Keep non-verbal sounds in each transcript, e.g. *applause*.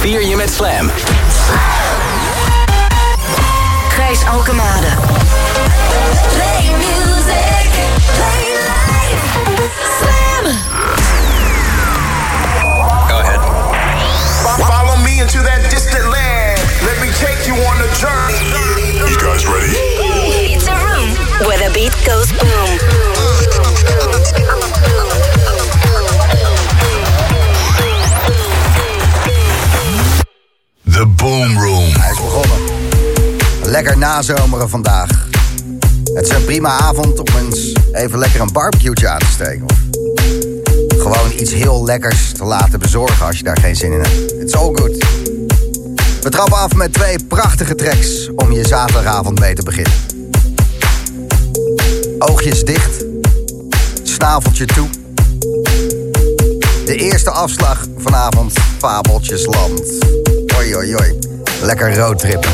vier je met Slam. Gijs Alkemade. Play music. Play life. Slam. Go ahead. Follow me into that distant land. Let me take you on a journey. You guys ready? It's a room where the beat goes nazomeren vandaag. Het is een prima avond om eens even lekker een barbecue aan te steken. Of gewoon iets heel lekkers te laten bezorgen als je daar geen zin in hebt. It's all good. We trappen af met twee prachtige tracks om je zaterdagavond mee te beginnen. Oogjes dicht, snaveltje toe. De eerste afslag vanavond, Fabeltjesland. Oi, oi, oi. Lekker roadtrippen.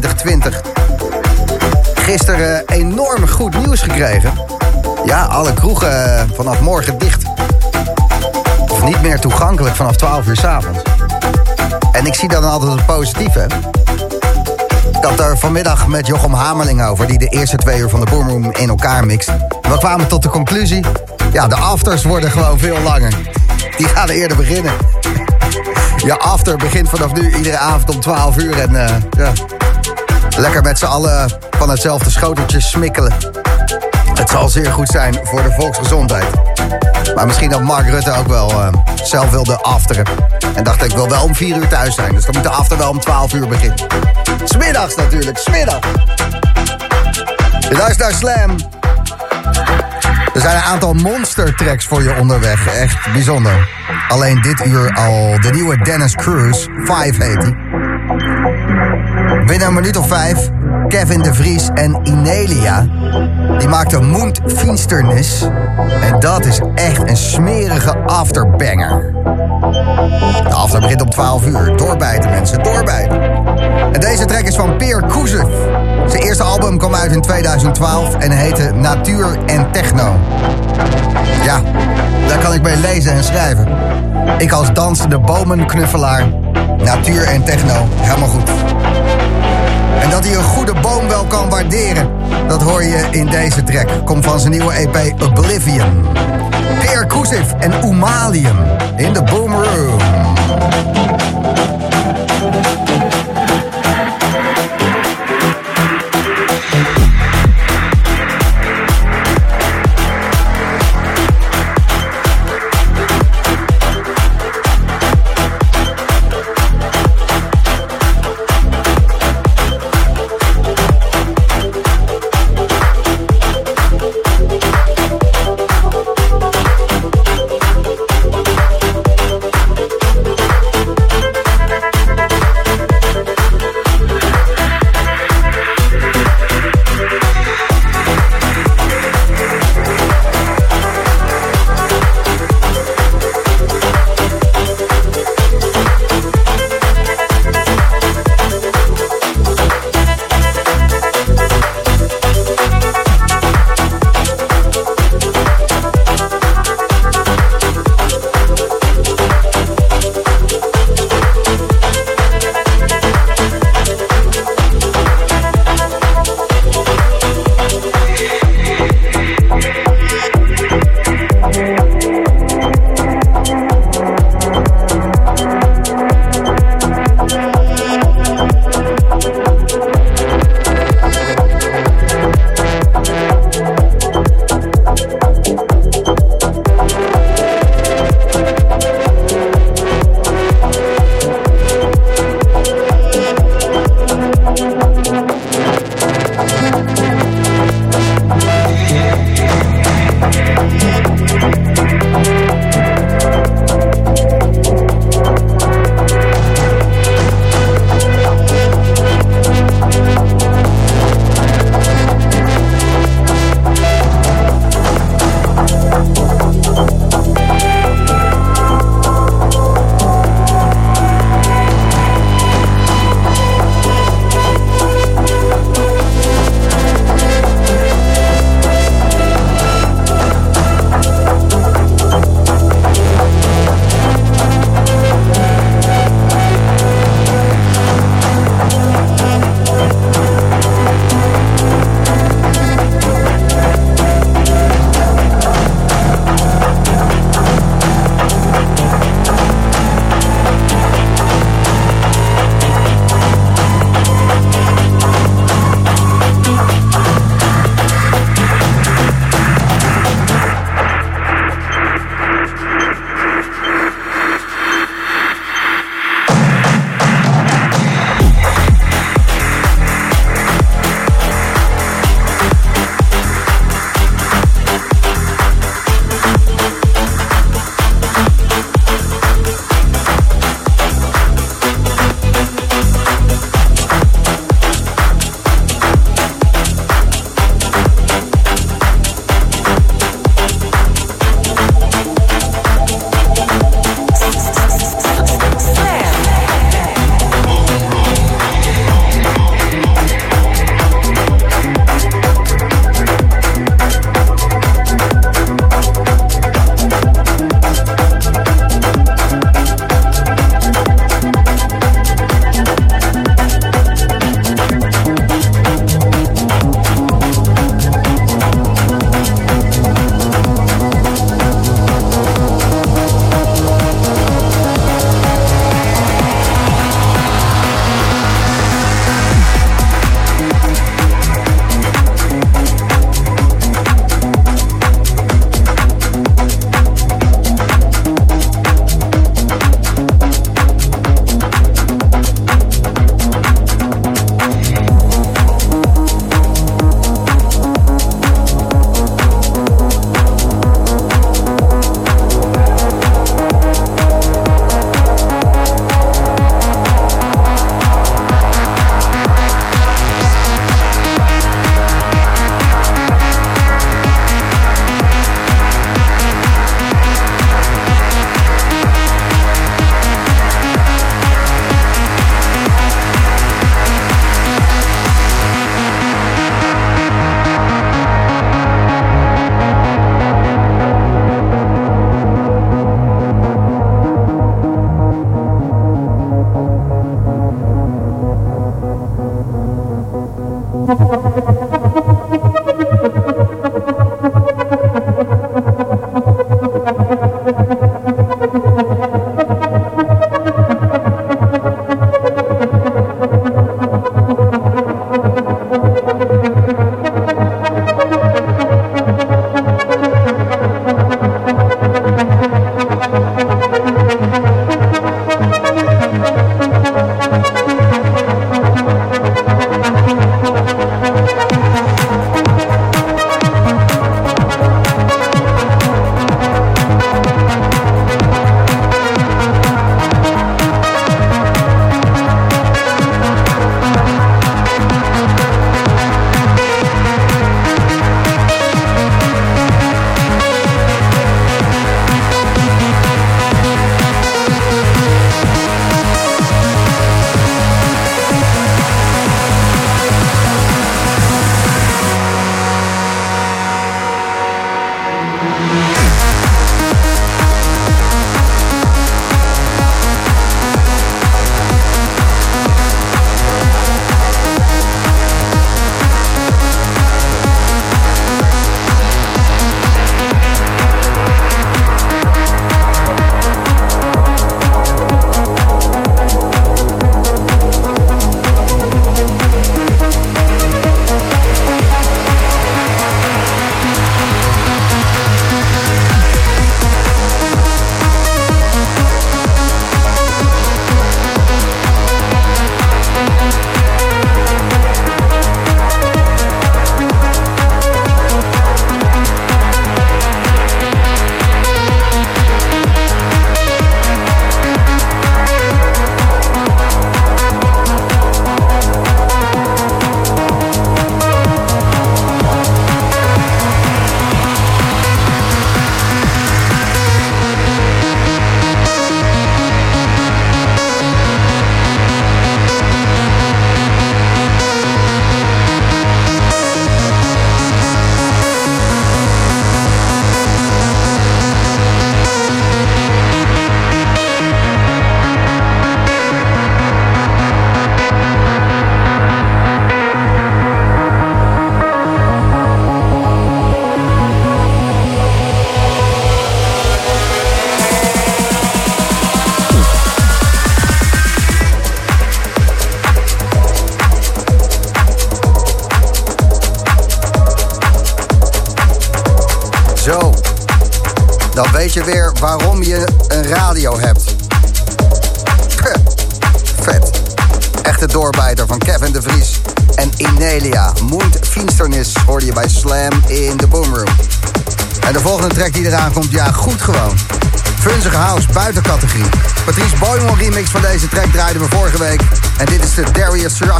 2020. Gisteren enorm goed nieuws gekregen. Ja, alle kroegen eh, vanaf morgen dicht. Of niet meer toegankelijk vanaf 12 uur s'avonds. En ik zie dan altijd het positieve. Ik had er vanmiddag met Jochem Hamerling over... die de eerste twee uur van de Boomroom in elkaar mixt. We kwamen tot de conclusie... ja, de afters worden gewoon veel langer. Die gaan eerder beginnen. Ja, after begint vanaf nu iedere avond om 12 uur. En uh, ja, lekker met z'n allen van hetzelfde schoteltje smikkelen. Het zal zeer goed zijn voor de volksgezondheid. Maar misschien dat Mark Rutte ook wel uh, zelf wilde afteren. En dacht ik wil wel om 4 uur thuis zijn. Dus dan moet de after wel om 12 uur beginnen. Smiddags natuurlijk, smiddag. Je luistert naar Slam. Er zijn een aantal monster tracks voor je onderweg. Echt bijzonder. Alleen dit uur al de nieuwe Dennis Cruz. 5 heet. Binnen een minuut of vijf. Kevin de Vries en Inelia. Die maakten Moond Finsternis. En dat is echt een smerige afterbanger. De after begint om 12 uur. Doorbijten mensen, doorbijten. En deze track is van Peer Kuzev. Zijn eerste album kwam uit in 2012 en heette Natuur en Techno. Ja, daar kan ik mee lezen en schrijven. Ik als dansende bomenknuffelaar. Natuur en techno, helemaal goed. En dat hij een goede boom wel kan waarderen, dat hoor je in deze track. Komt van zijn nieuwe EP Oblivion. Peer en Umalium in de Boom Room.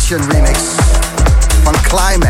Darius Russian remix van Climax.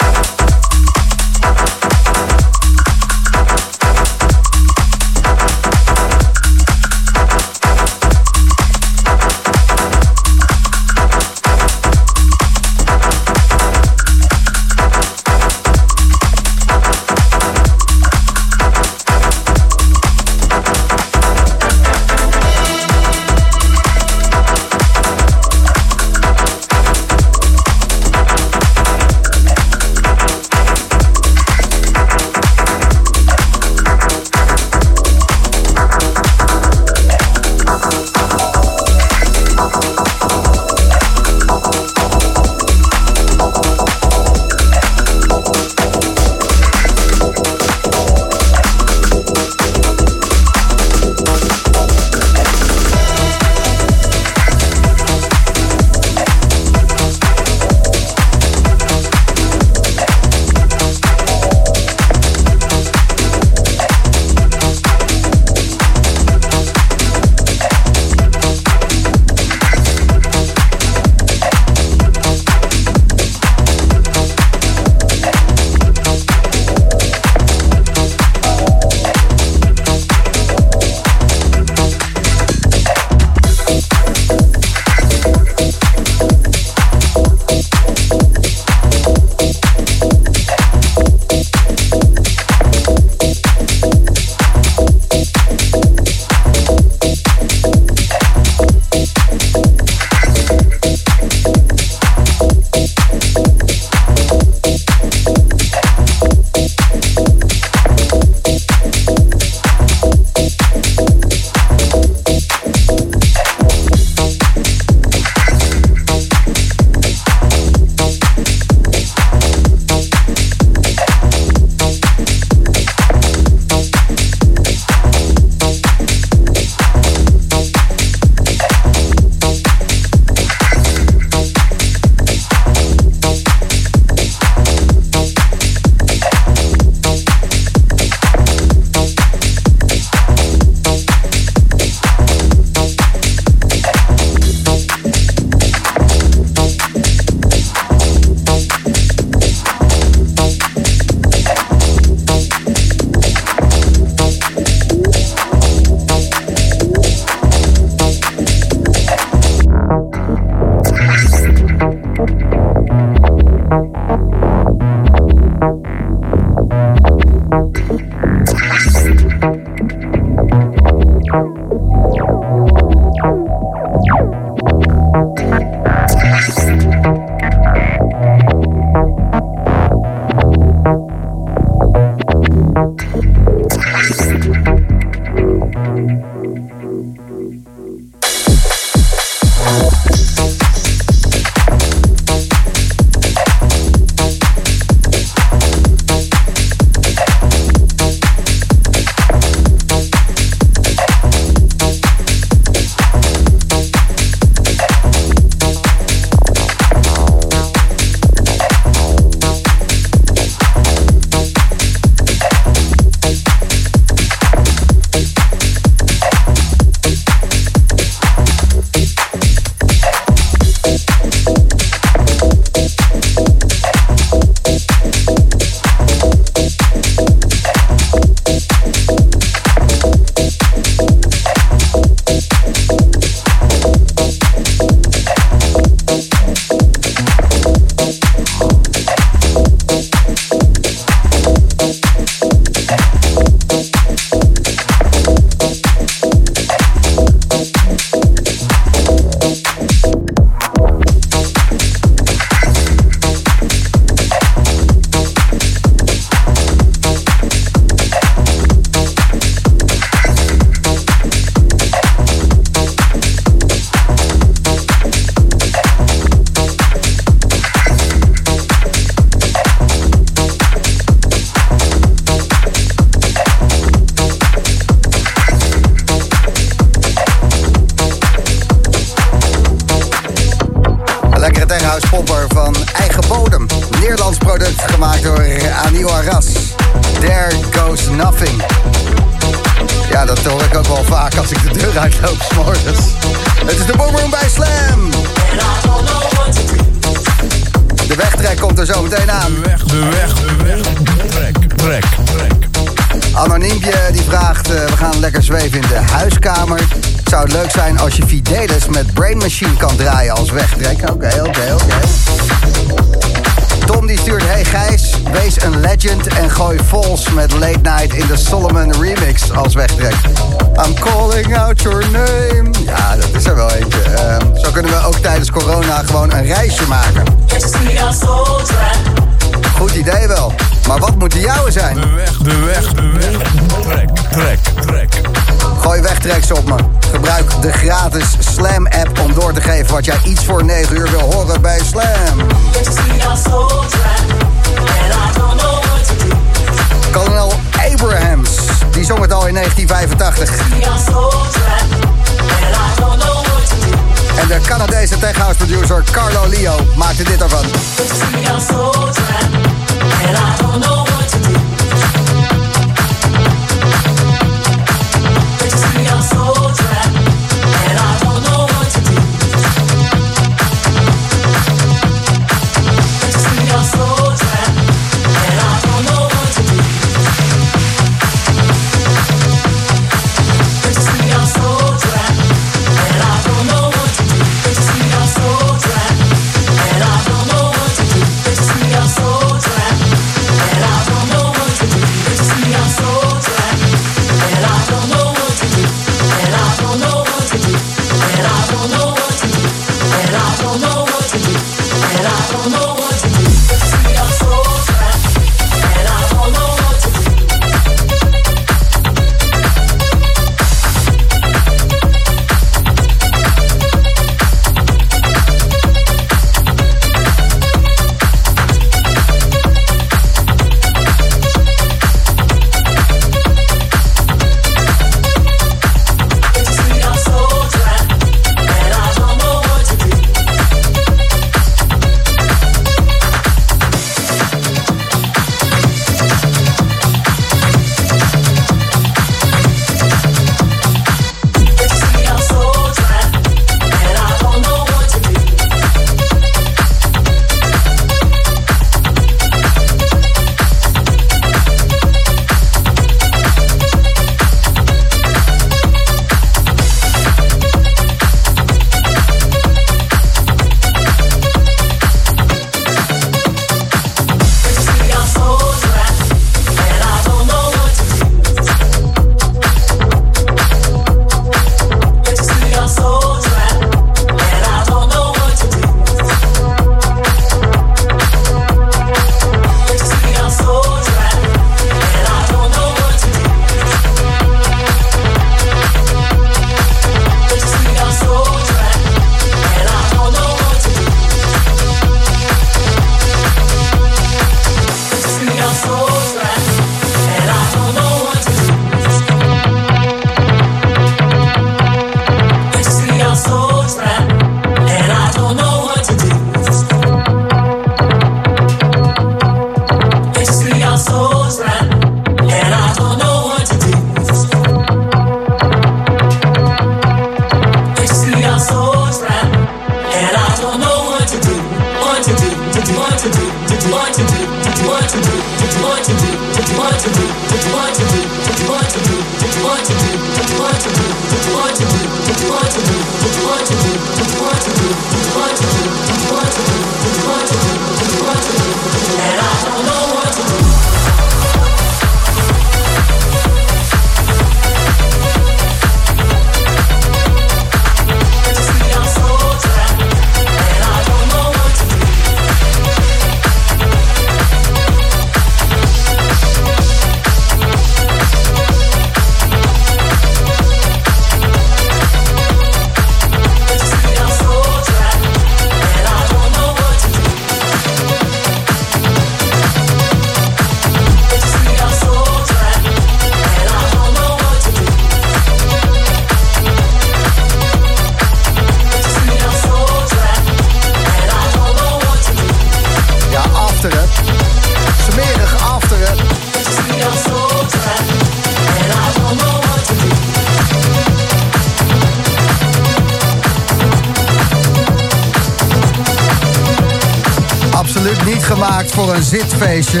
gemaakt voor een zitfeestje.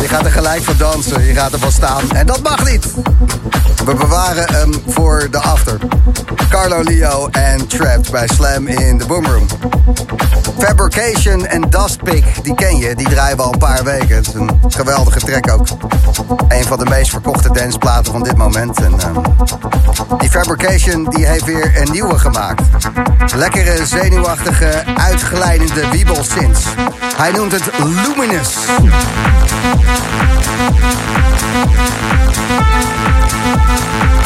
Je gaat er gelijk van dansen, je gaat er van staan. En dat mag niet. We bewaren hem voor de after. Carlo Leo en Trapped bij Slam in de Boomroom. Fabrication en Dustpick, die ken je. Die draaien we al een paar weken. Het is een geweldige track ook. Een van de meest verkochte danceplaten van dit moment. En, ehm, die Fabrication die heeft weer een nieuwe gemaakt. Lekkere, zenuwachtige, uitglijdende wiebel sinds. Hij noemt het Luminous. Thank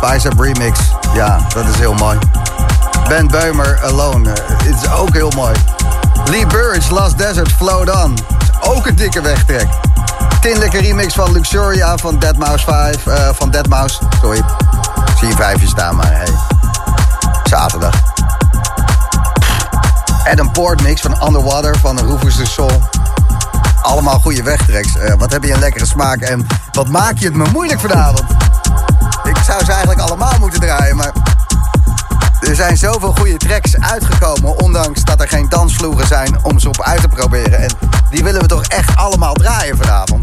Bicep Remix. Ja, dat is heel mooi. Ben Beumer, Alone. eh, Het is ook heel mooi. Lee Burridge, Last Desert, Float On. Is ook een dikke wegtrek. Tinlijke remix van Luxuria van Deadmau5. eh van Deadmau5. Sorry. Zie je vijfje staan, maar hey. Zaterdag. Adam Port mix van Underwater van Rufus de Soul. Allemaal goede wegtreks. Eh, wat heb je een lekkere smaak en wat maak je het me moeilijk vanavond? Zou ze eigenlijk allemaal moeten draaien, maar... Er zijn zoveel goede tracks uitgekomen... ondanks dat er geen dansvloeren zijn om ze op uit te proberen. En die willen we toch echt allemaal draaien vanavond.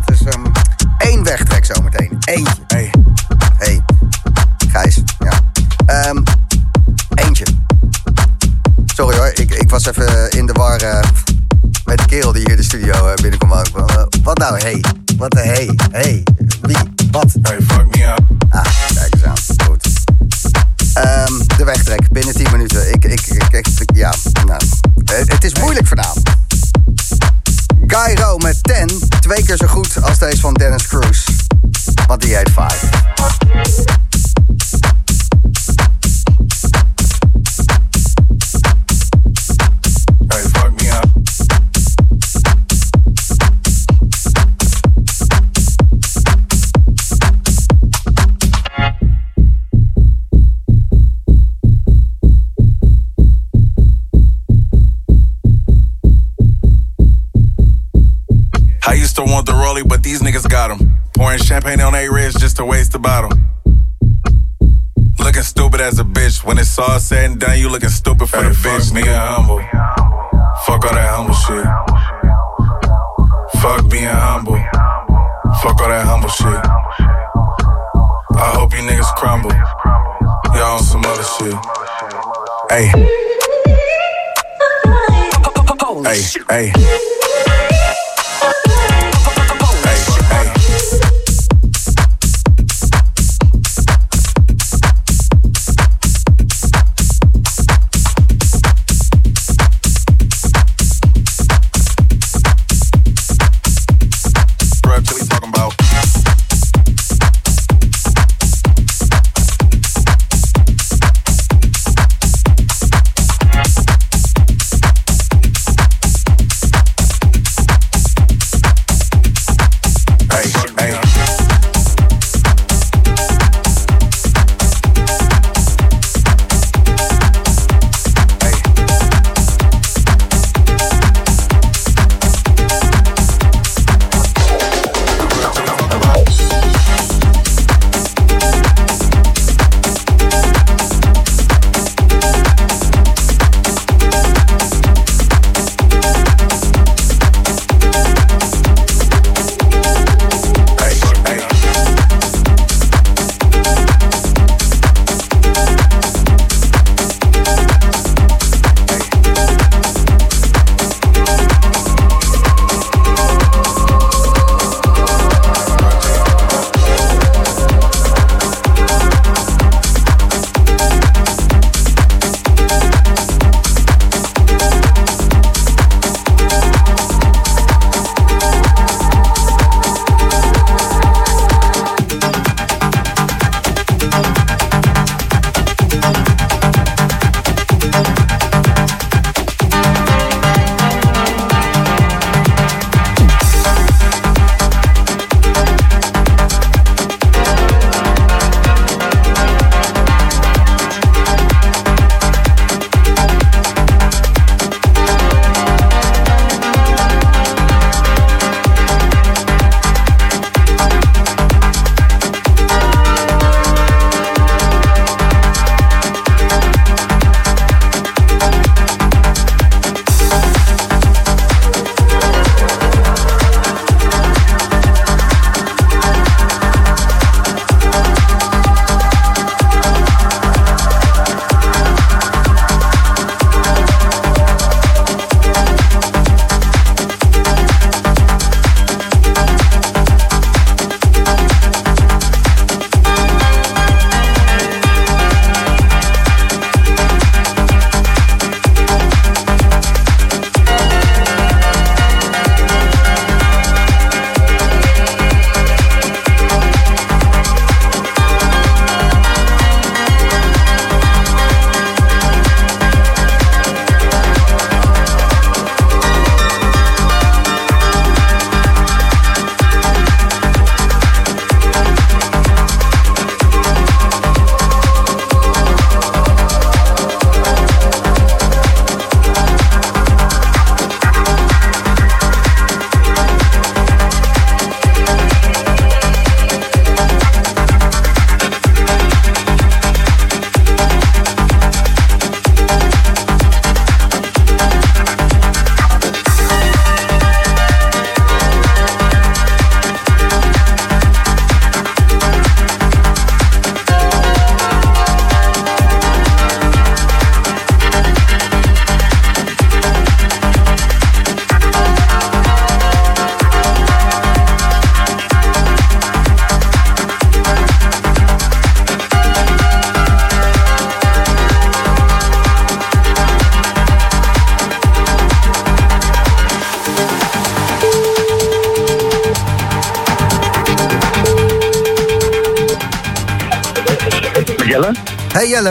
On a just to waste the bottle. Looking stupid as a bitch. When it's all said and done, you looking stupid for the bitch. Being humble. Fuck all that humble shit. Fuck being humble. Fuck all that humble shit. I hope you niggas crumble. Y'all on some other shit. Hey. Hey, hey. Hey,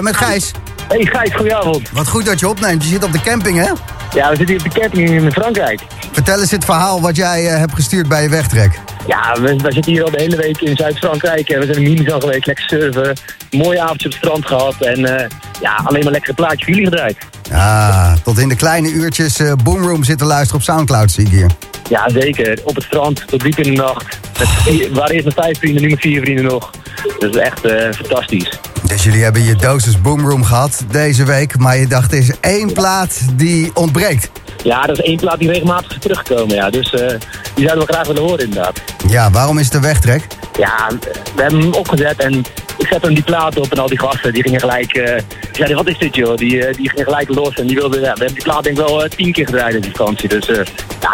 Met Gijs. Hey Gijs, goedenavond. Wat goed dat je opneemt. Je zit op de camping, hè? Ja, we zitten hier op de camping in Frankrijk. Vertel eens het verhaal wat jij eh, hebt gestuurd bij je wegtrek. Ja, we, zitten hier al de hele week in Zuid-Frankrijk. En we zijn in Minisan geweest, lekker surfen. Mooie avondje op het strand gehad. En eh, ja, alleen maar lekkere plaatjes voor jullie gedraaid. Ah, tot in de kleine uurtjes eh Boomroom zitten luisteren op Soundcloud, zie ik hier. Ja, zeker. Op het strand, tot diep in de nacht. Met waren eerst met vijf vrienden, nu met vier vrienden nog. Dat is echt fantastisch. Dus jullie hebben je dosis Boomroom gehad deze week, maar je dacht er is één plaat die ontbreekt. Ja, dat is één plaat die regelmatig is teruggekomen, ja. Dus eh, die zouden we graag willen horen, inderdaad. Ja, waarom is het een wegtrek? Ja, we hebben hem opgezet en ik zette hem die plaat op en al die gasten die gingen gelijk... eh die zeiden, wat is dit joh? Die, eh, die gingen gelijk los en die wilden... Ja, we hebben die plaat denk ik wel tien keer gedraaid in de vakantie. Dus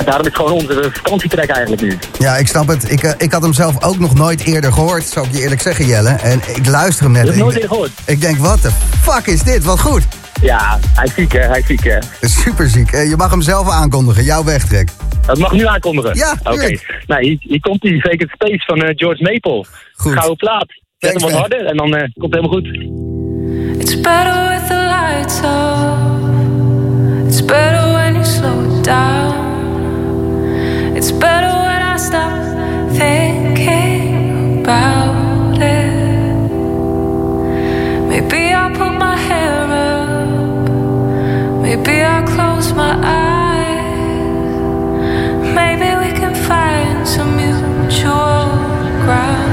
daarom is het gewoon onze vakantietrek eigenlijk nu. Ja, ik snap het. Ik, eh, ik had hem zelf ook nog nooit eerder gehoord, zou ik je eerlijk zeggen, Jelle. En ik luister hem net. Je hebt nooit ik, eerder gehoord? ik denk, wat de fuck is dit? Wat goed. Ja, hij is ziek hè, hij is ziek hè. Super ziek. Eh, je mag hem zelf aankondigen, jouw wegtrek. Dat mag ik nu aankondigen? Ja, Oké. Nou, hier, hier komt die Fake It Space van eh, George Maple. Goed. Gouden plaat. Zet Thanks, hem wat man. harder en dan eh, komt het helemaal goed. It's better with the lights off. It's better when you slow it down. Maybe I put my helmet Maybe I close my eyes. Maybe we can find some mutual ground.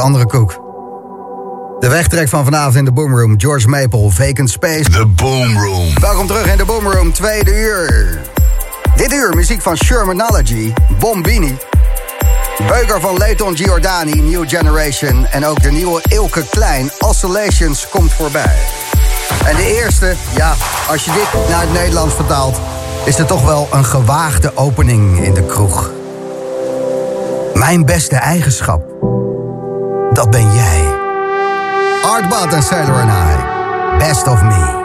Andere koek. De wegtrek van vanavond in de Boomroom. George Maple, Vacant Space. The Boom Room. Welkom terug in de Boomroom, tweede uur. Dit uur muziek van Shermanology, Bombini. Beuker van Leighton Giordani, New Generation. En ook de nieuwe Ilke Klein, Oscillations, komt voorbij. En de eerste, ja, als je dit naar het Nederlands vertaalt... is er toch wel een gewaagde opening in de kroeg. Mijn beste eigenschap, dat ben jij. Artbot en Sailor and I, Best of Me.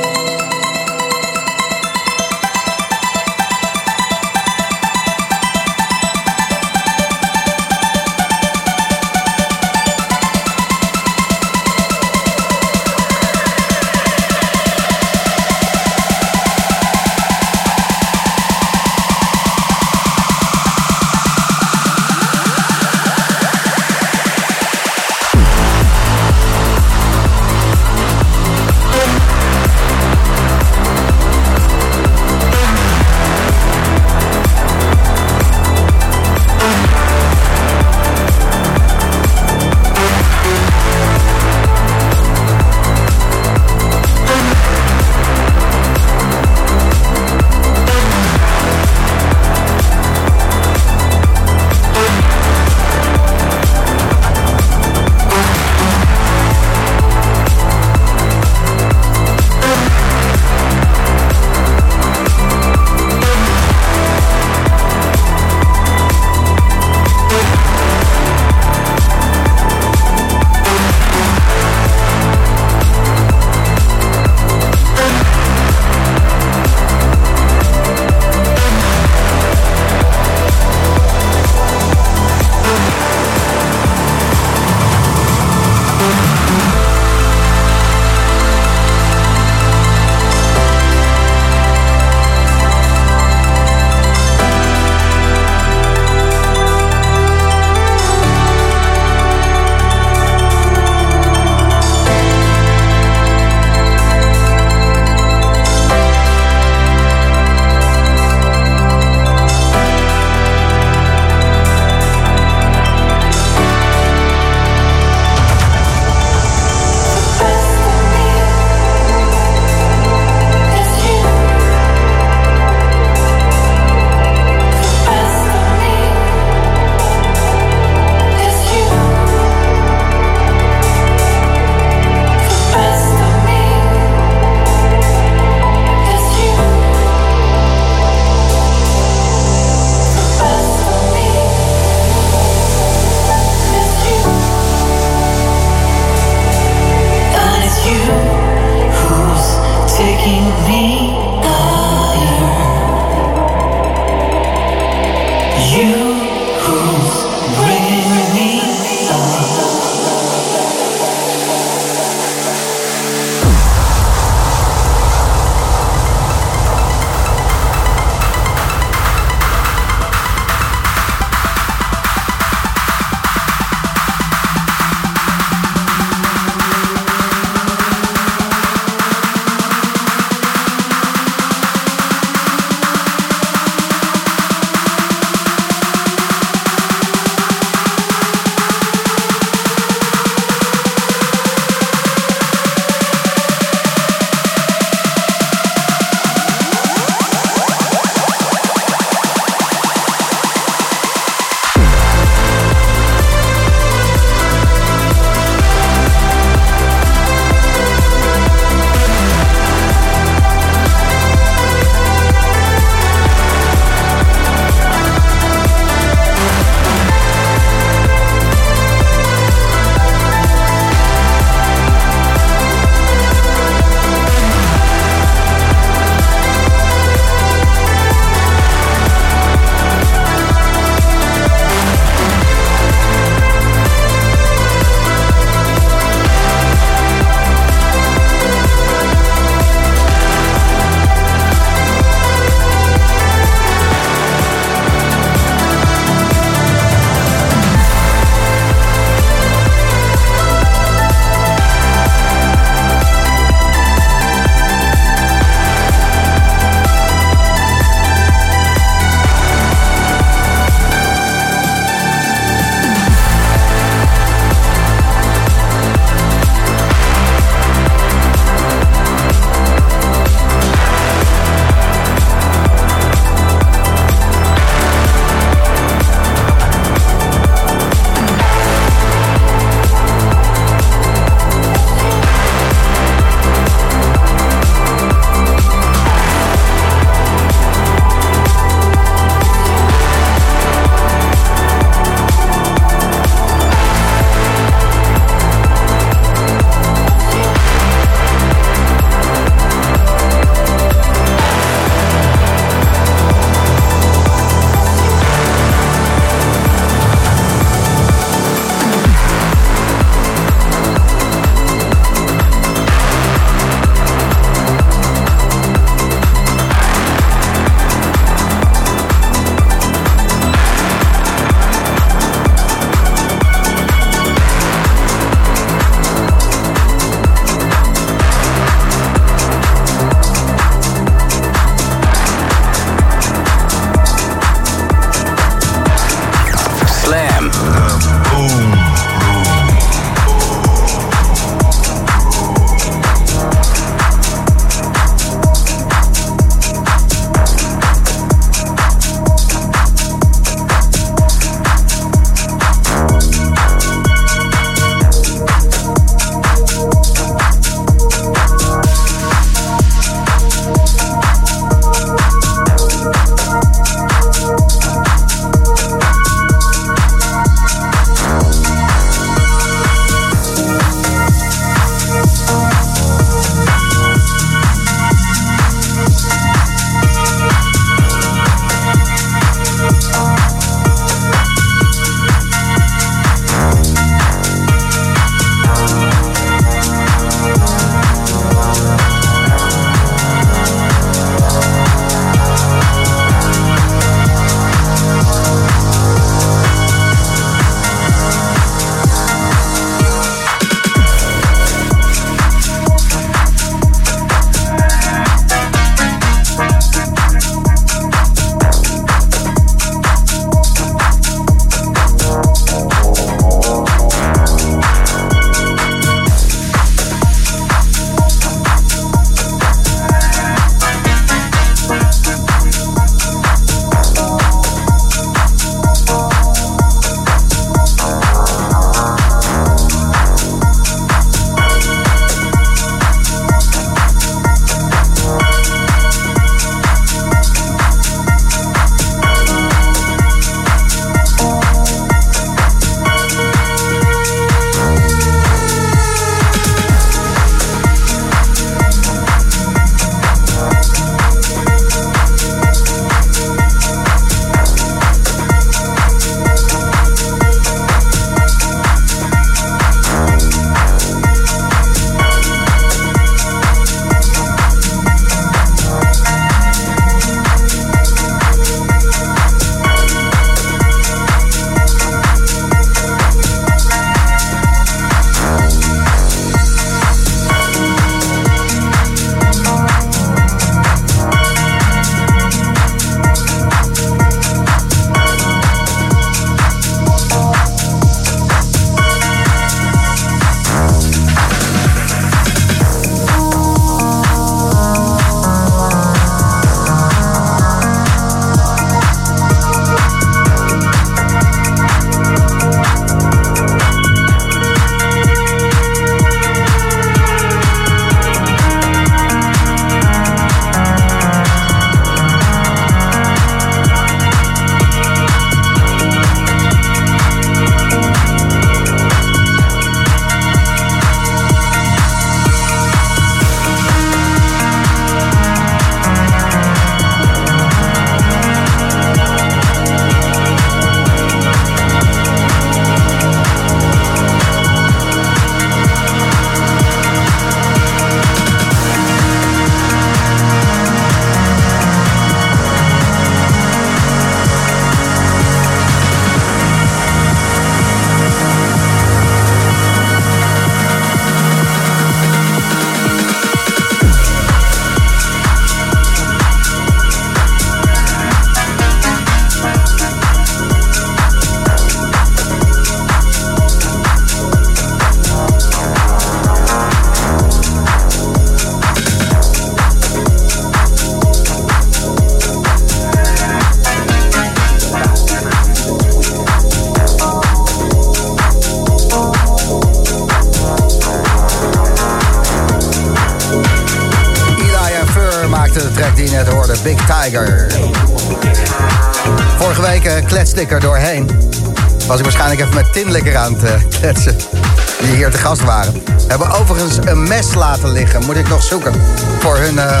Moet ik nog zoeken. Voor hun uh,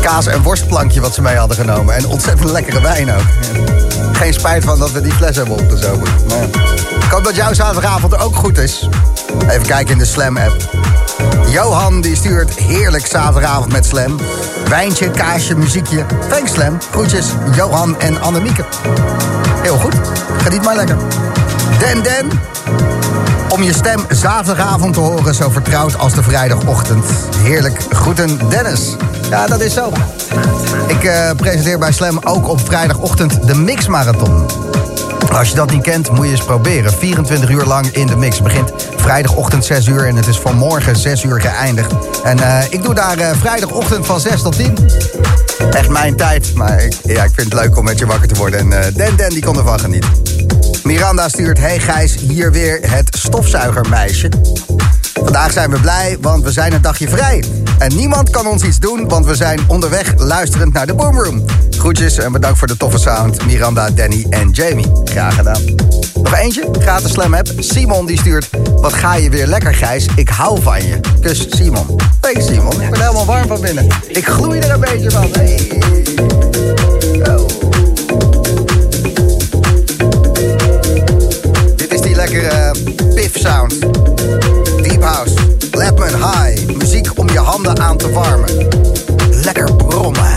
kaas- en worstplankje wat ze mee hadden genomen. En ontzettend lekkere wijn ook. Geen spijt van dat we die fles hebben opgezogen. Maar ik hoop dat jouw zaterdagavond ook goed is. Even kijken in de Slam-app. Johan die stuurt heerlijk zaterdagavond met Slam. Wijntje, kaasje, muziekje. Thanks Slam. Groetjes Johan en Annemieke. Heel goed. Geniet maar lekker. Den Den. Om je stem zaterdagavond te horen zo vertrouwd als de vrijdagochtend. Heerlijk. Groeten Dennis. Ja, dat is zo. Ik uh, presenteer bij Slam ook op vrijdagochtend de Mix Marathon. Als je dat niet kent, moet je eens proberen. 24 uur lang in de mix. Begint vrijdagochtend 6 uur en het is vanmorgen 6 uur geëindigd. En uh, ik doe daar uh, vrijdagochtend van 6 tot 10. Echt mijn tijd. Maar ik, ja, ik vind het leuk om met je wakker te worden. En Den Den die kon ervan genieten. Miranda stuurt, hey Gijs, hier weer het stofzuigermeisje. Vandaag zijn we blij, want we zijn een dagje vrij. En niemand kan ons iets doen, want we zijn onderweg luisterend naar de Boomroom. Groetjes en bedankt voor de toffe sound, Miranda, Danny en Jamie. Graag gedaan. Nog eentje, gratis slam app. Simon die stuurt, wat ga je weer lekker Gijs, ik hou van je. Kus Simon. Thanks Simon, ik ben helemaal warm van binnen. Ik gloei er een beetje van. Hey. Sound. Deep House, Lapman High. Muziek om je handen aan te warmen. Lekker brommen.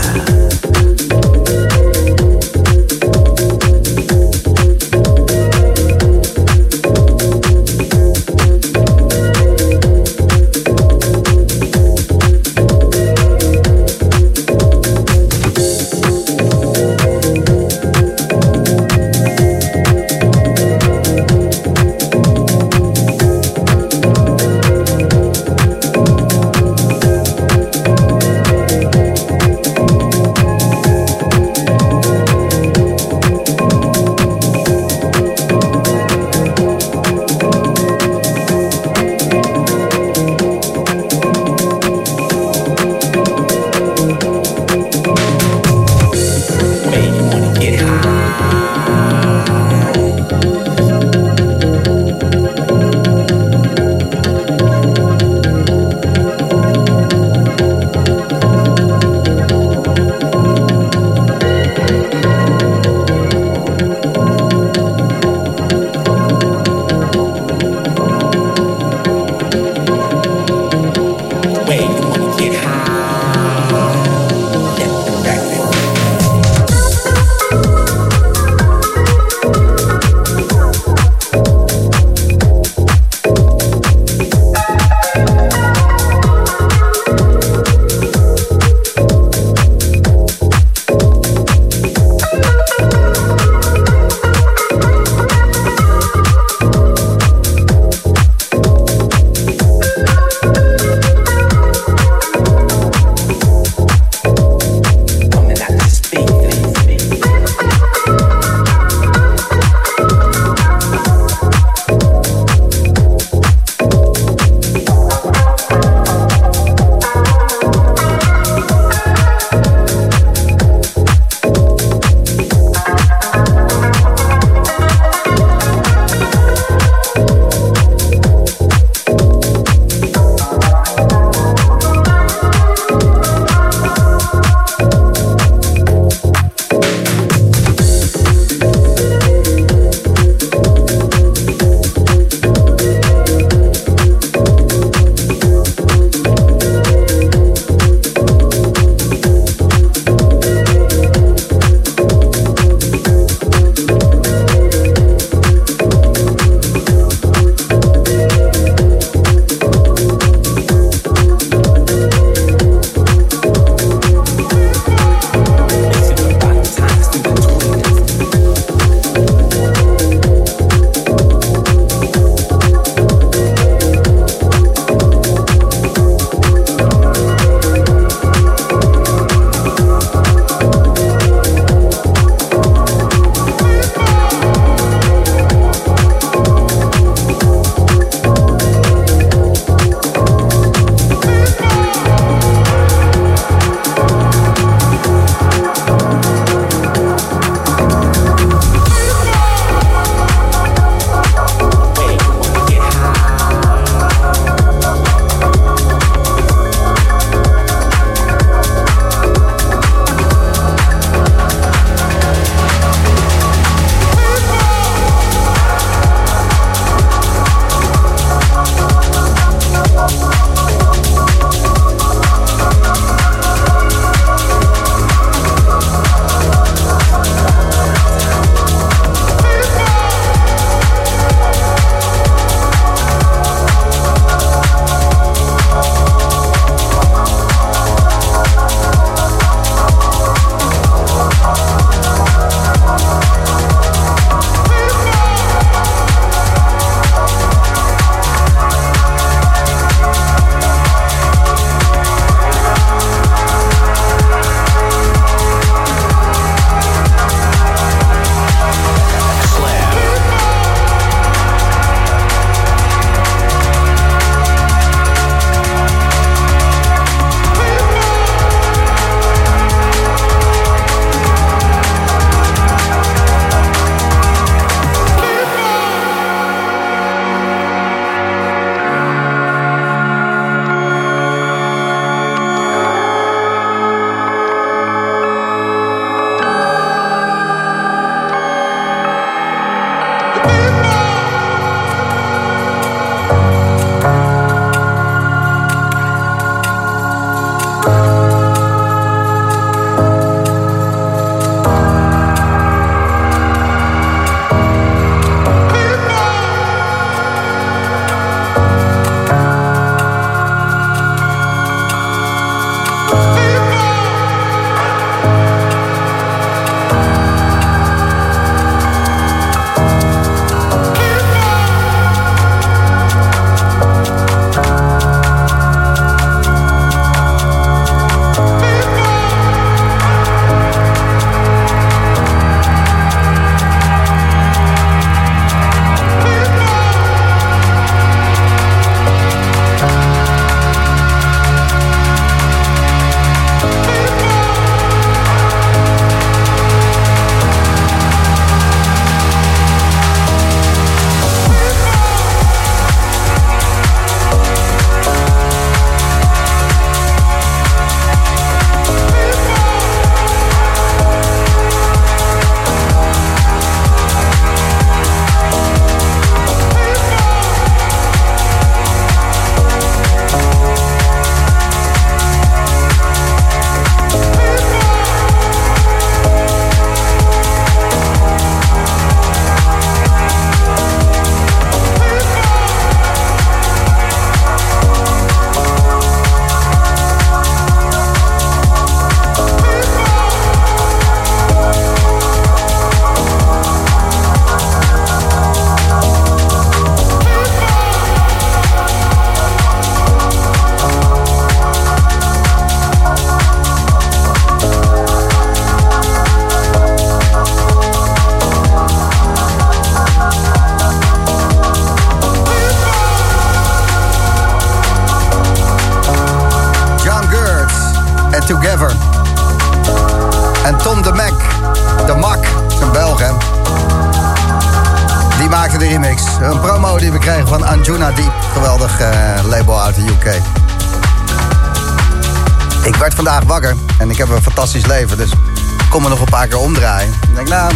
Dus ik kom me nog een paar keer omdraaien. Ik denk, nou,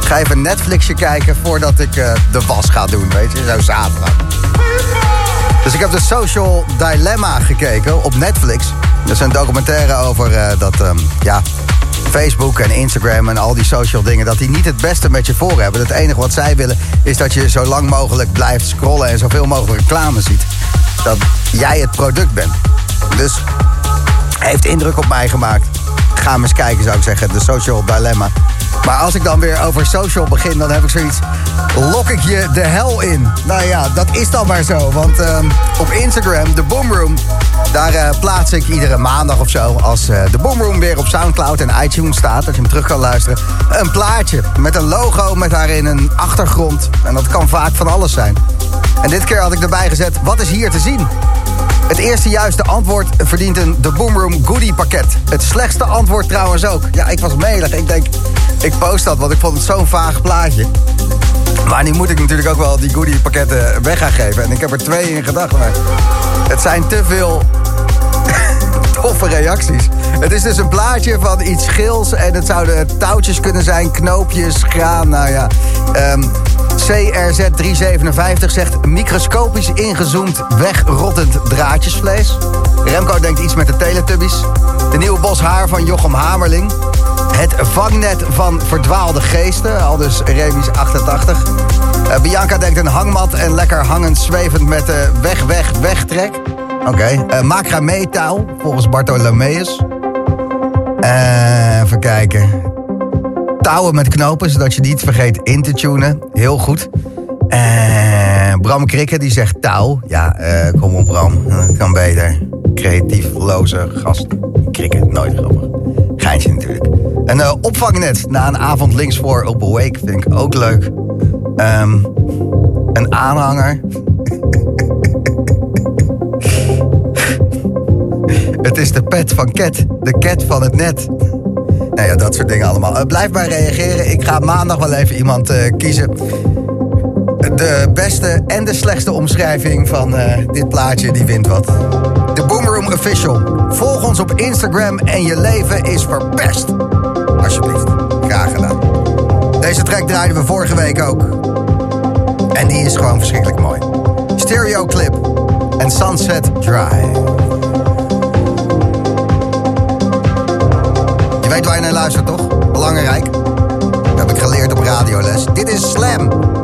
ga even Netflixje kijken voordat ik eh, de was ga doen. Weet je, zo zaterdag. Dus ik heb de Social Dilemma gekeken op Netflix. Dat een documentaire over eh, dat, ehm, ja, Facebook en Instagram en al die social dingen... dat die niet het beste met je voor hebben. Het enige wat zij willen is dat je zo lang mogelijk blijft scrollen... en zoveel mogelijk reclame ziet. Dat jij het product bent. Dus heeft indruk op mij gemaakt. Ga hem eens kijken, zou ik zeggen. De Social Dilemma. Maar als ik dan weer over social begin, dan heb ik zoiets... Lok ik je de hel in? Nou ja, dat is dan maar zo. Want ehm, op Instagram, de Boomroom... daar eh, plaats ik iedere maandag of zo... als eh, de Boomroom weer op Soundcloud en iTunes staat... dat je hem terug kan luisteren... een plaatje met een logo met daarin een achtergrond. En dat kan vaak van alles zijn. En dit keer had ik erbij gezet... wat is hier te zien? Het eerste juiste antwoord verdient een The Boomroom Goodie pakket. Het slechtste antwoord trouwens ook. Ja, ik was melig. Ik denk, ik post dat, want ik vond het zo'n vaag plaatje. Maar nu moet ik natuurlijk ook wel die goodie pakketten weg gaan geven. En ik heb er twee in gedachten. Maar het zijn te veel *laughs* toffe reacties. Het is dus een plaatje van iets gils. En het zouden touwtjes kunnen zijn, knoopjes, graan. Nou ja, ehm, CRZ357 zegt microscopisch ingezoomd wegrottend draadjesvlees. Remco denkt iets met de Teletubbies. De nieuwe bos haar van Jochem Hamerling. Het vangnet van verdwaalde geesten, al dus Remis 88. Eh, Bianca denkt een hangmat en lekker hangend zwevend met de weg, weg, wegtrek. Oké, okay. macramé touw, volgens Bartholomeus. Uh, even kijken. Touwen met knopen, zodat je niet vergeet in te tunen. Heel goed. Uh, Bram Krikke, die zegt touw. Ja, uh, kom op Bram, kan beter. Creatief, loze gast. Krikke, nooit grappig. Geintje natuurlijk. Een uh, opvangnet na een avond links voor op Awake vind ik ook leuk. Um, een aanhanger. *laughs* het is de pet van Cat. De cat van het net. Nou ja, dat soort dingen allemaal. Uh, blijf maar reageren. Ik ga maandag wel even iemand uh, kiezen. De beste en de slechtste omschrijving van uh, dit plaatje, die wint wat. De Boomroom Official. Volg ons op Instagram en je leven is verpest. Alsjeblieft. Graag gedaan. Deze track draaiden we vorige week ook. En die is gewoon verschrikkelijk mooi. Stereo Clip en Sunset Drive. Luistert, toch? Belangrijk. Dat heb ik geleerd op radioles. Dit is Slam.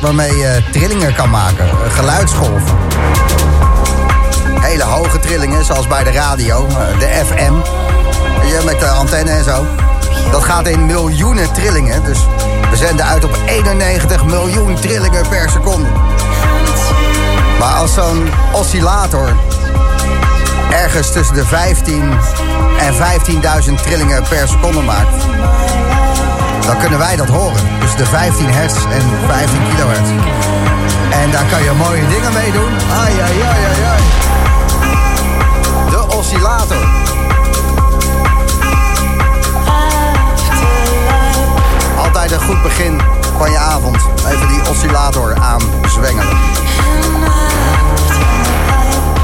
Waarmee je trillingen kan maken. Geluidsgolven. Hele hoge trillingen, zoals bij de radio, eh, de FM. Je, met de antenne en zo. Dat gaat in miljoenen trillingen. Dus we zenden uit op 91 miljoen trillingen per seconde. Maar als zo'n oscillator ergens tussen de 15 en 15.000 trillingen per seconde maakt, dan kunnen wij dat horen. Dus de 15 hertz en 15 kilohertz. En daar kan je mooie dingen mee doen. Ai, ai, ai, ai, ai. De oscillator. Altijd een goed begin van je avond. Even die oscillator aanzwengelen.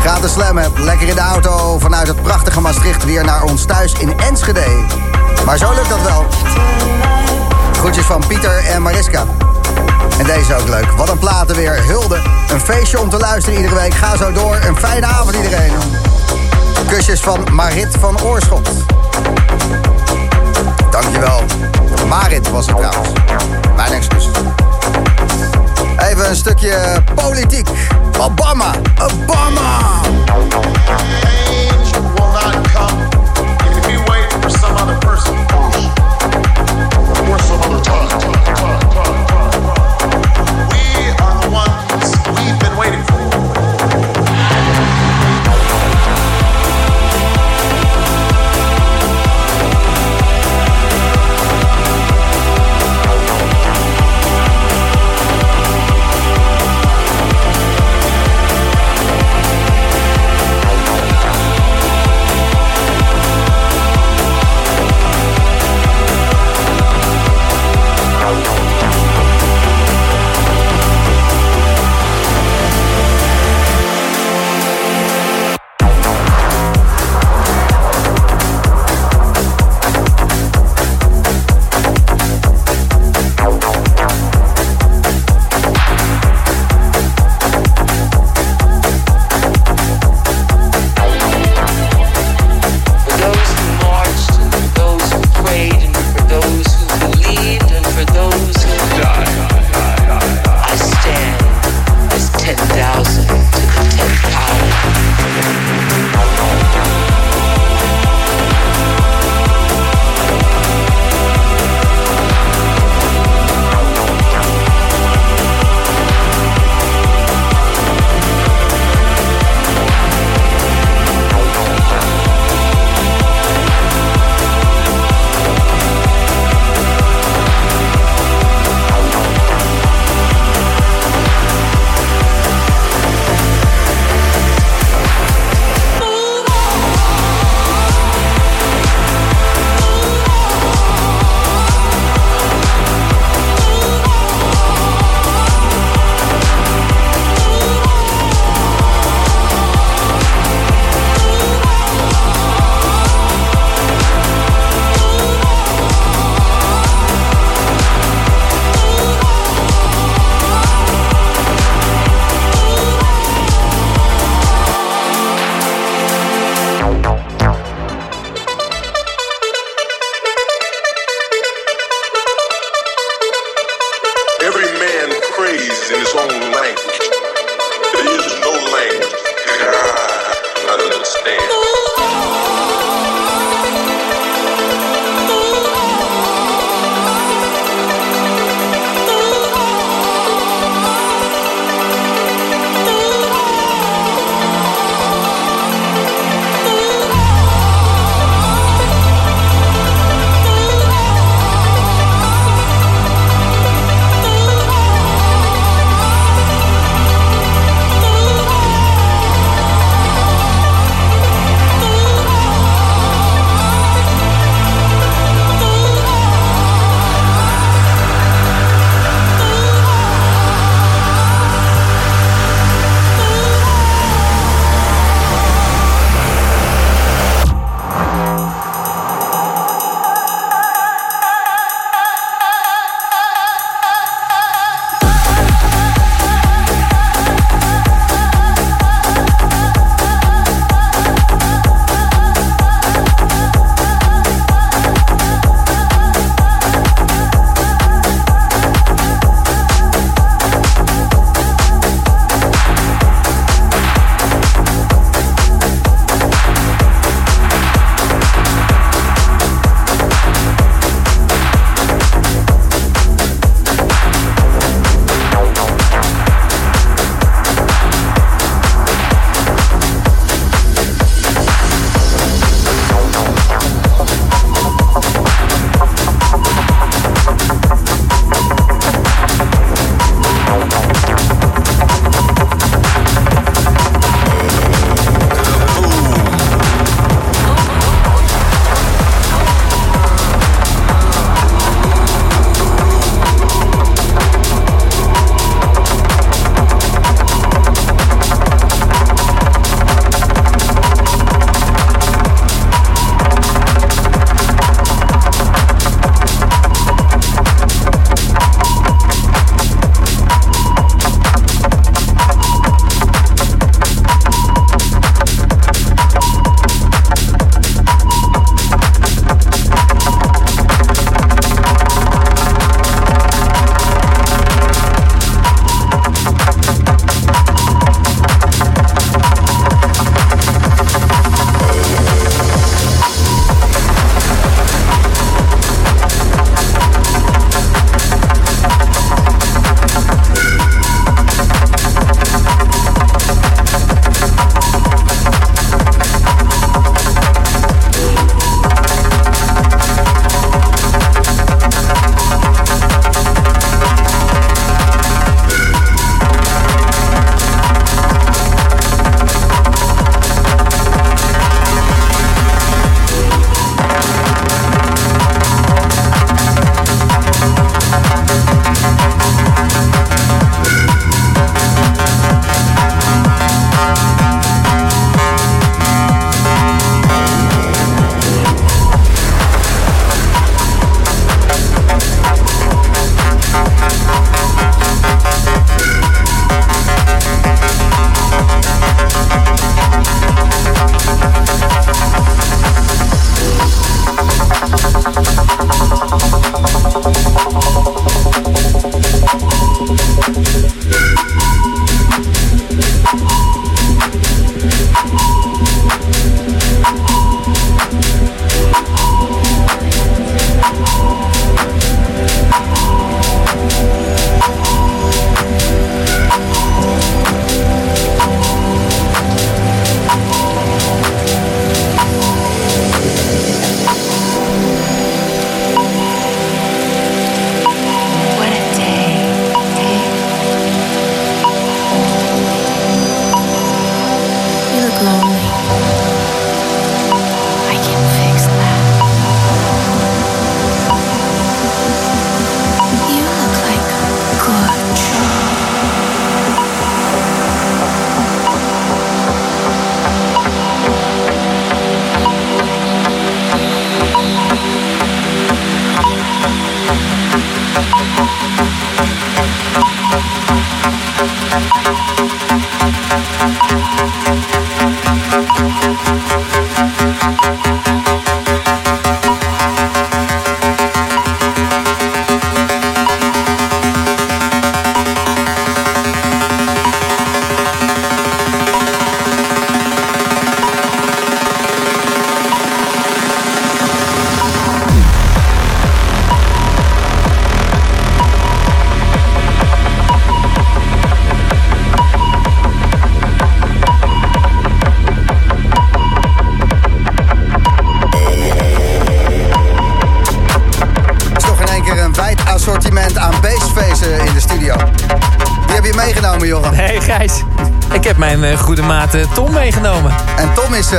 Gratis slam heb, lekker in de auto vanuit het prachtige Maastricht weer naar ons thuis in Enschede. Maar zo lukt dat wel. Groetjes van Pieter en Mariska. En deze ook leuk. Wat een platen weer. Hulde. Een feestje om te luisteren iedere week. Ga zo door. Een fijne avond iedereen. Kusjes van Marit van Oorschot. Dankjewel. Marit was het trouwens. Mijn excuus. Even een stukje politiek. Obama. Obama.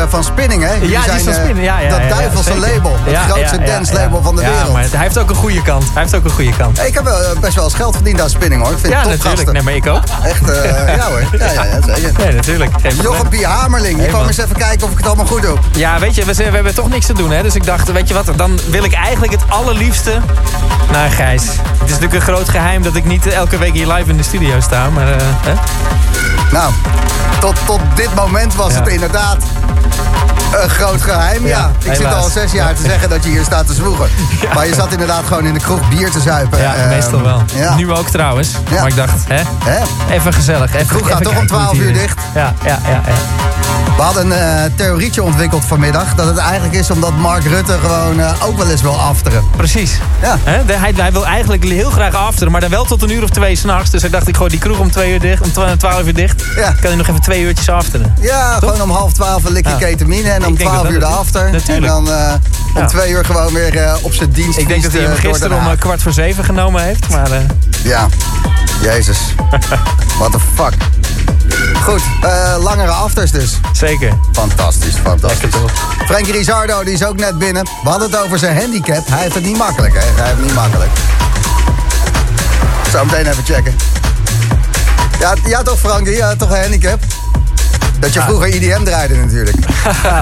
Van Spinning, hè? Jullie Ja, die is van eh, Spinning. Ja, ja, dat ja, ja, duivelse label. Het Ja, grootste ja, ja, dance ja. label van de ja, wereld. maar hij heeft ook een goede kant. Hij heeft ook een goede kant. Ik heb wel eh, best wel eens geld verdiend aan Spinning, hoor. Ik vind Ja, het natuurlijk. Nee, maar ik ook. Echt, eh, *laughs* ja hoor. Ja, ja, ja, zeker. Nee, natuurlijk. Jochem P. Hamerling, je kwam eens even kijken of ik het allemaal goed doe. Ja, weet je, we, zijn- we hebben toch niks te doen, hè? Dus ik dacht, weet je wat, dan wil ik eigenlijk het allerliefste naar Gijs. Het is natuurlijk een groot geheim dat ik niet elke week hier live in de studio sta, maar... eh, hè? Nou, tot, tot dit moment was Ja. het inderdaad een groot geheim. Ja, ik zit al zes jaar te zeggen dat je hier staat te zwoegen. *laughs* Maar je zat inderdaad gewoon in de kroeg bier te zuipen. Ja, Ehm, meestal wel. Nu ook trouwens. Maar ik dacht, hè? Even gezellig. Even, kroeg gaat toch om kijken hoe 12 het hier uur dicht? Ja, ja, ja. ja. We hadden een eh, theorietje ontwikkeld vanmiddag. Dat het eigenlijk is omdat Mark Rutte gewoon eh, ook wel eens wil afteren. Precies. Ja. Hè, de- hij, hij wil eigenlijk heel graag afteren, maar dan wel tot een uur of twee s'nachts. Dus hij dacht, ik gooi die kroeg om twee uur dicht, om twa- twaalf uur dicht. Ja. Kan hij nog even twee uurtjes afteren. Ja, gewoon om half twaalf een likje Ja. ketamine en om Ik denk 12 dat uur de after. Natuurlijk. En dan eh, om Ja. twee uur gewoon weer eh, op zijn dienst. Ik denk dat hij hem gisteren om eh, kwart voor zeven genomen heeft. Maar eh, Ja, *laughs* jezus. What the fuck. Goed, eh, langere afters dus. zeker. Fantastisch, fantastisch. Lekker toch? Frankie Rizardo, die is ook net binnen. We hadden het over zijn handicap. Hij heeft het niet makkelijk, hè? Hij heeft het niet makkelijk. Zo meteen even checken. Ja, ja toch Frankie? Ja, toch een handicap? Dat je vroeger IDM draaide natuurlijk. *laughs*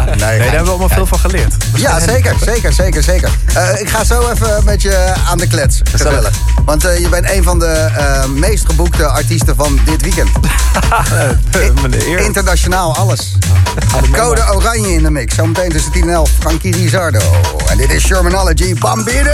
Nee, daar hebben we allemaal veel van geleerd. Ja, zeker, zeker, zeker, zeker. Eh, ik ga zo even met je aan de klets. Gezellig. Want eh, je bent een van de eh, meest geboekte artiesten van dit weekend. *laughs* Meneer Eer. Internationaal alles. Code Oranje in de mix. Zometeen tussen 10 en 11. Frankie Rizardo. En dit is Shermanology Bambini.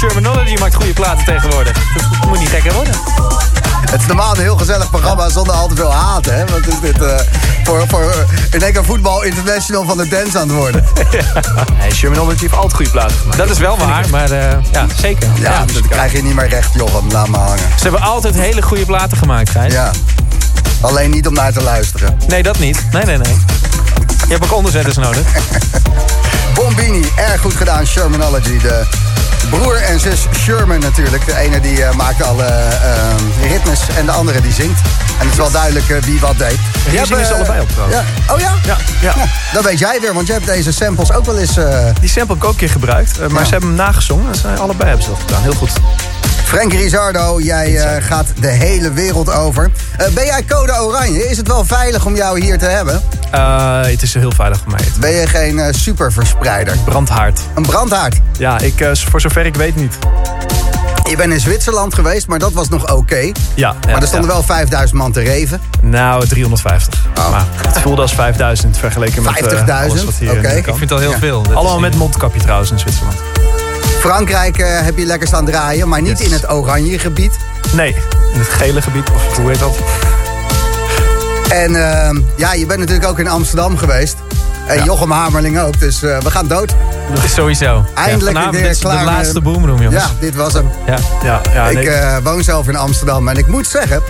Shermanology maakt goede platen tegenwoordig. Dat *laughs* moet niet gekker worden. Het is normaal een heel gezellig programma zonder al te veel haat, hè? Wat is dit eh, voor, voor eh, in één keer voetbal international van de dance aan het worden? *laughs* Nee, Shermanology heeft altijd goede platen gemaakt. Dat is wel waar, maar eh, ja, zeker. Ja, dat krijg je niet meer recht, Jochem. Laat me hangen. Ze hebben altijd hele goede platen gemaakt, Gijs. Ja. Alleen niet om naar te luisteren. Nee, dat niet. Nee, nee, nee. Je hebt ook onderzetters nodig. *laughs* Bombini, erg goed gedaan, Shermanology. De broer en zus Sherman natuurlijk. De ene die eh, maakt alle eh, ritmes en de andere die zingt. En het is wel duidelijk eh, wie wat deed. Hebt, zingen ze eh, allebei op trouwens. Ja. Oh ja? Ja, ja. Nou, dat weet jij weer, want je hebt deze samples ook wel eens... eh Die sample heb ik ook een keer gebruikt. eh, maar Ja. ze hebben hem nagezongen. en ze allebei hebben ze dat gedaan. Heel goed. Frank Rizardo, jij eh, gaat de hele wereld over. Eh, ben jij code oranje? Is het wel veilig om jou hier te hebben? Eh, het is heel veilig voor mij. Ben je geen superverspreider? brandhaard. Een brandhaard. Ja, ik, eh, voor zover ik weet niet. Je bent in Zwitserland geweest, maar dat was nog oké. Ja, ja, maar er stonden ja. wel 5000 man te reven. Nou, 350. Oh. Maar het voelde als 5000 vergeleken met eh, 50.000? alles wat hier Oké. in de Ik vind het al heel Ja. veel. Dat Allemaal met mondkapje trouwens in Zwitserland. Frankrijk eh, heb je lekker staan draaien, maar niet Yes. in het oranje gebied. Nee, in het gele gebied. Of hoe heet dat? En eh, ja, je bent natuurlijk ook in Amsterdam geweest. En Ja. Jochem Hamerling ook, dus eh, we gaan dood. Dat is sowieso. Eindelijk ja, weer klaar de laatste boomroom, jongens. Ja, dit was hem. Ja. Ja, ja ik nee. eh, woon zelf in Amsterdam en ik moet zeggen,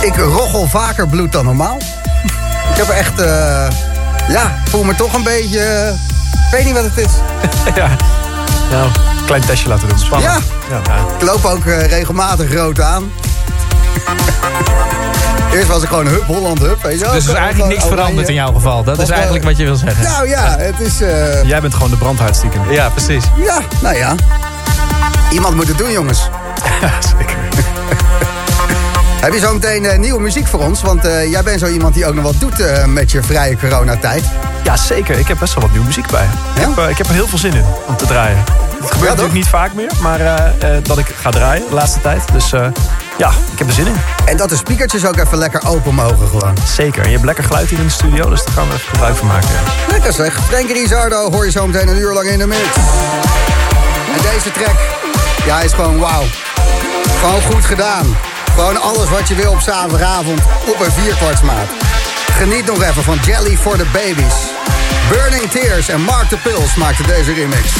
ik roggel vaker bloed dan normaal. ik heb echt, eh, ja, voel me toch een beetje, eh, ik weet niet wat het is. *laughs* ja. Nou, klein testje laten doen. Spannend. Ja. ja. Ik loop ook eh, regelmatig rood aan. Eerst was ik gewoon hup, Holland hup. Weet je wel. Dus er is eigenlijk niks Oranje. veranderd in jouw geval. Dat Of, is eh, eigenlijk wat je wil zeggen. Nou ja, het is, eh, Jij bent gewoon de brandhaard stiekem. Ja, precies. ja, nou ja. Iemand moet het doen, jongens. *laughs* Ja, zeker. *laughs* Heb je zo meteen nieuwe muziek voor ons? Want eh, jij bent zo iemand die ook nog wat doet eh, met je vrije coronatijd. Ja, zeker. Ik heb best wel wat nieuwe muziek bij. Ik, heb, eh, ik heb er heel veel zin in om te draaien. Het gebeurt natuurlijk toch? niet vaak meer, maar eh, eh, dat ik ga draaien de laatste tijd. Dus ja, ik heb er zin in. En dat de speakertjes ook even lekker open mogen gewoon. Zeker. En je hebt lekker geluid hier in de studio, dus daar gaan we even gebruik van maken. Ja. Lekker zeg. Frank Rizardo hoor je zo meteen een uur lang in de mix. En deze track, ja, is gewoon wauw. Gewoon goed gedaan. Gewoon alles wat je wil op zaterdagavond op een vierkwartsmaat. Geniet nog even van Jelly for the Babies. Burning Tears en Mark the Pills maakten deze remix.